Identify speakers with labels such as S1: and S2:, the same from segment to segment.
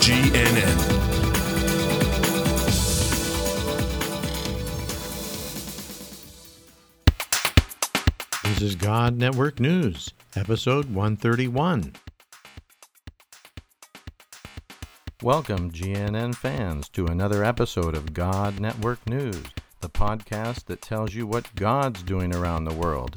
S1: GNN.
S2: This is God Network News, episode 131. Welcome, GNN fans, to another episode of God Network News, the podcast that tells you what God's doing around the world.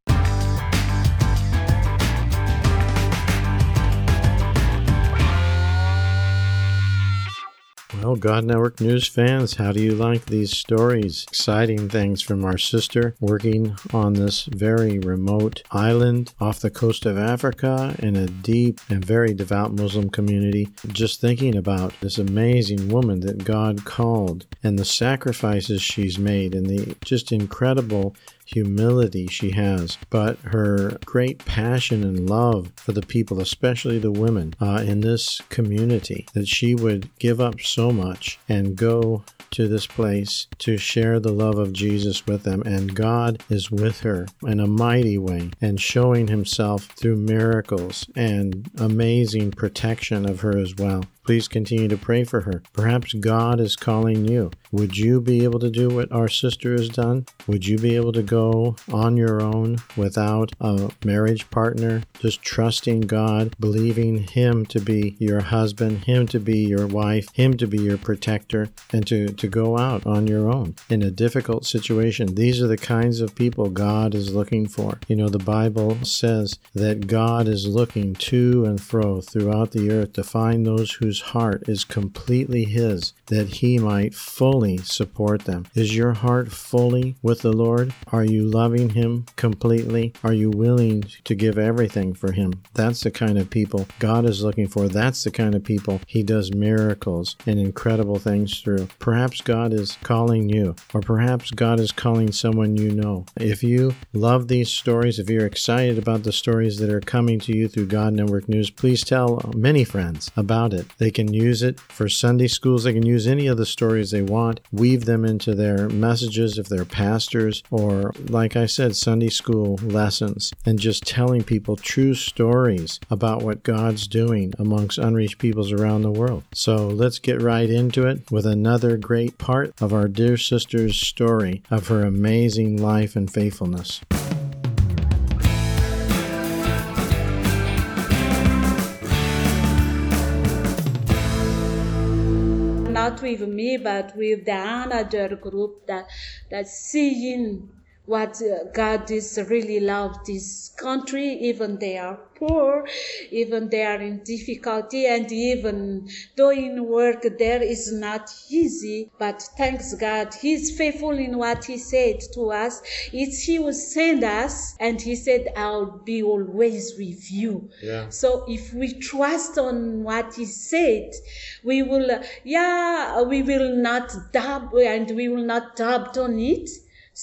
S2: Well, God Network News fans, how do you like these stories? Exciting things from our sister working on this very remote island off the coast of Africa in a deep and very devout Muslim community. Just thinking about this amazing woman that God called and the sacrifices she's made and the just incredible humility she has, but her great passion and love for the people, especially the women uh, in this community, that she would give up so much and go to this place to share the love of Jesus with them. And God is with her in a mighty way and showing himself through miracles and amazing protection of her as well. Please continue to pray for her. Perhaps God is calling you. Would you be able to do what our sister has done? Would you be able to go on your own without a marriage partner, just trusting God, believing Him to be your husband, Him to be your wife, Him to be your protector, and to, to go out on your own in a difficult situation? These are the kinds of people God is looking for. You know, the Bible says that God is looking to and fro throughout the earth to find those whose heart is completely His, that He might fully support them. Is your heart fully with the Lord? Are you loving Him completely? Are you willing to give everything for Him? That's the kind of people God is looking for. That's the kind of people He does miracles and incredible things through. Perhaps God is calling you, or perhaps God is calling someone you know. If you love these stories, if you're excited about the stories that are coming to you through God Network News, please tell many friends about it. They can use it for Sunday schools. They can use any of the stories they want, weave them into their messages if they're pastors, or, like I said, Sunday school lessons, and just telling people true stories about what God's doing amongst unreached peoples around the world. So let's get right into it with another great part of our dear sister's story of her amazing life and faithfulness.
S3: Not with me, but with the another group that that's seeing what uh, God is really love this country, even they are poor, even they are in difficulty, and even doing work there is not easy. But thanks God, He's faithful in what He said to us. It's He will send us, and He said, "I'll be always with you."
S2: Yeah.
S3: So if we trust on what He said, we will, yeah, we will not doubt, and we will not doubt on it.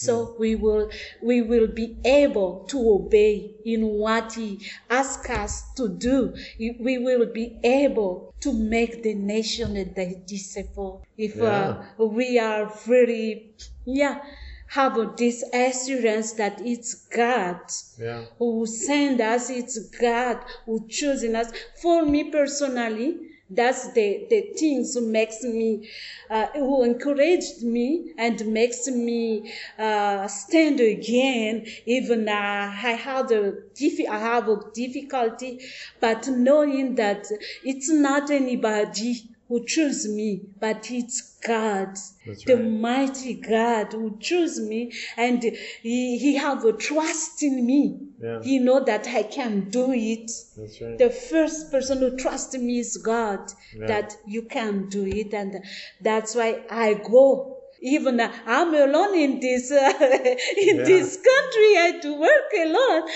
S3: So we will we will be able to obey in what He asks us to do. We will be able to make the nation a disciple if uh, we are really yeah have this assurance that it's God
S2: Yeah.
S3: who send us, it's God who chosen us. For me personally, that's the, the things who makes me, uh, who encouraged me and makes me uh, stand again. Even uh, I had a diffi- I have a difficulty, but knowing that it's not anybody who chose me, but it's God,
S2: That's
S3: the
S2: right.
S3: mighty God who chose me, and he, he have a trust in me.
S2: Yeah.
S3: He know that I can do it.
S2: Right.
S3: The first person who trusts me is God,
S2: Yeah.
S3: that you can do it, and that's why I go. Even I'm alone in this uh, in
S2: Yeah.
S3: this country. I do work alone,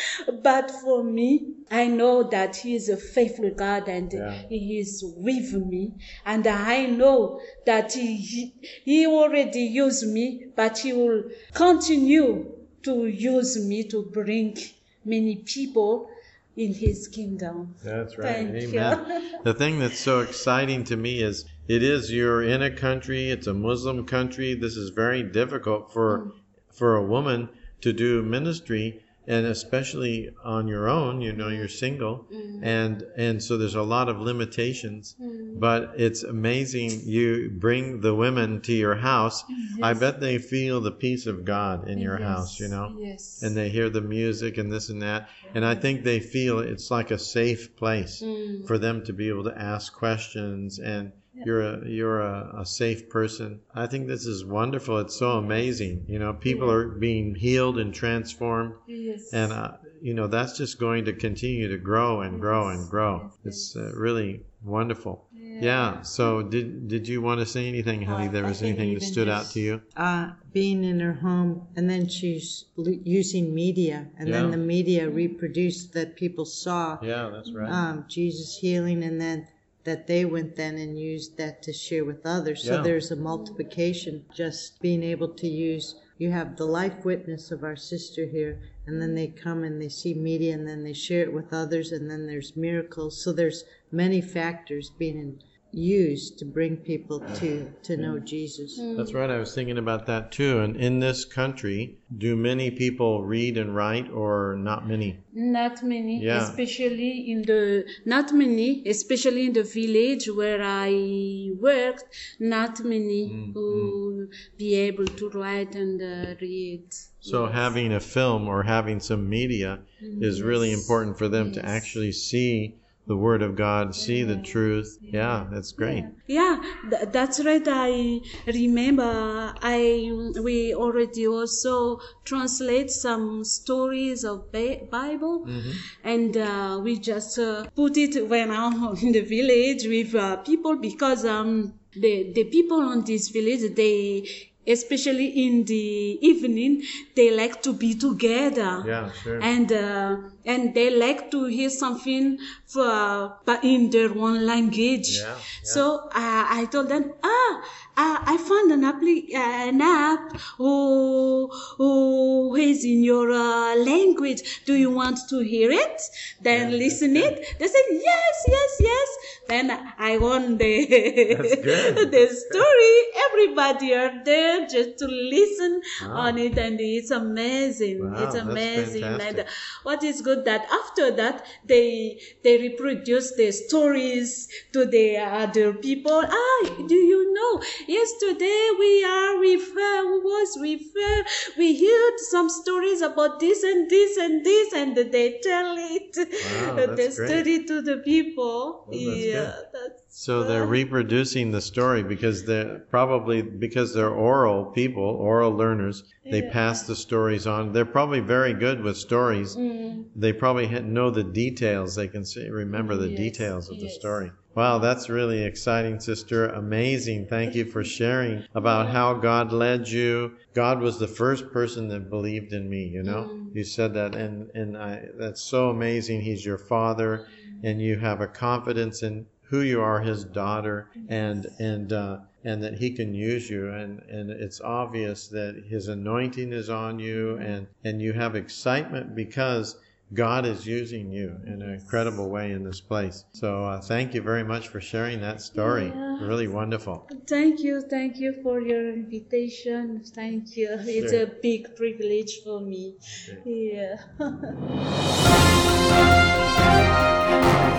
S3: but for me, I know that He is a faithful God and
S2: Yeah.
S3: He is with me, and I know that He He, he already used me, but He will continue to use me to bring many people in His kingdom.
S2: That's right.
S3: Thank
S2: Amen.
S3: you.
S2: the thing that's so exciting to me is it is you're in a country, it's a Muslim country. This is very difficult for mm. for a woman to do ministry and especially on your own, you know, you're single and and so there's a lot of limitations. But it's amazing you bring the women to your house. I bet they feel the peace of God in your house, you know
S3: Yes.
S2: and they hear the music and this and that and i think they feel it's like a safe place
S3: Mm.
S2: for them to be able to ask questions and you're a you're a, a safe person. I think this is wonderful. It's so amazing. You know people are being healed and transformed.
S3: Yes.
S2: and uh, you know that's just going to continue to grow and grow and grow. It's uh, really wonderful. Yeah. so did did you want to say anything honey? There was anything that stood out to you?
S4: Uh, being in her home, and then she's l- using media, and
S2: Yeah.
S4: then the media reproduced that people saw
S2: yeah that's right.
S4: um, Jesus healing, and then that they went then and used that to share with others.
S2: Yeah.
S4: So there's a multiplication. Just being able to use. You have the life witness of our sister here, and then they come and they see media, and then they share it with others, and then there's miracles. So there's many factors being used to bring people to to know Jesus.
S2: That's right. I was thinking about that too. And in this country, do many people read and write, or not many?
S3: Not many,
S2: Yeah.
S3: especially in the not many, especially in the village where I worked. Not many
S2: Mm,
S3: who be able to write and uh, read.
S2: So
S3: Yes.
S2: having a film or having some media is really important for them to actually see the Word of God, see the truth. Yeah, that's great.
S3: Yeah, th- that's right. I remember I we already also translate some stories of Bi- Bible, and uh, we just uh, put it when I'm in the village with uh, people because um the the people on this village they especially in the evening they like to be together
S2: Yeah, sure.
S3: and uh, and they like to hear something for but in their own language.
S2: Yeah, yeah.
S3: So uh, I told them, ah, uh, I found an, appli- uh, an app who, who is in your uh, language. Do you want to hear it? Then
S2: Yeah,
S3: listen it. They said yes, yes, yes. Then I won the the story. Everybody are there just to listen
S2: Wow.
S3: on it, and it's amazing.
S2: Wow,
S3: it's amazing. And what is good that after that they they reproduce the stories to the other people. Ah, do you know? Yesterday we are. Who was her? We heard some stories about this and this and this, and they tell it.
S2: Wow,
S3: the
S2: great.
S3: story to the people.
S2: that's
S3: yeah,
S2: good.
S3: that's
S2: So they're reproducing the story because they're probably because they're oral people, oral learners. They pass the stories on. They're probably very good with stories.
S3: Mm.
S2: They probably know the details. They can say, remember the
S3: Yes,
S2: details of the
S3: yes.
S2: story. Wow, that's really exciting, sister. Amazing. Thank you for sharing about how God led you. God was the first person that believed in me, you know?
S3: Mm.
S2: You said that and and I that's so amazing. He's your father and you have a confidence in who you are, his daughter, and and uh, and that he can use you, and and it's obvious that his anointing is on you, and and you have excitement because God is using you in an incredible way in this place. So uh, thank you very much for sharing that story.
S3: Yeah.
S2: Really wonderful.
S3: Thank you, thank you for your invitation. Thank you. It's a big privilege for me. Yeah.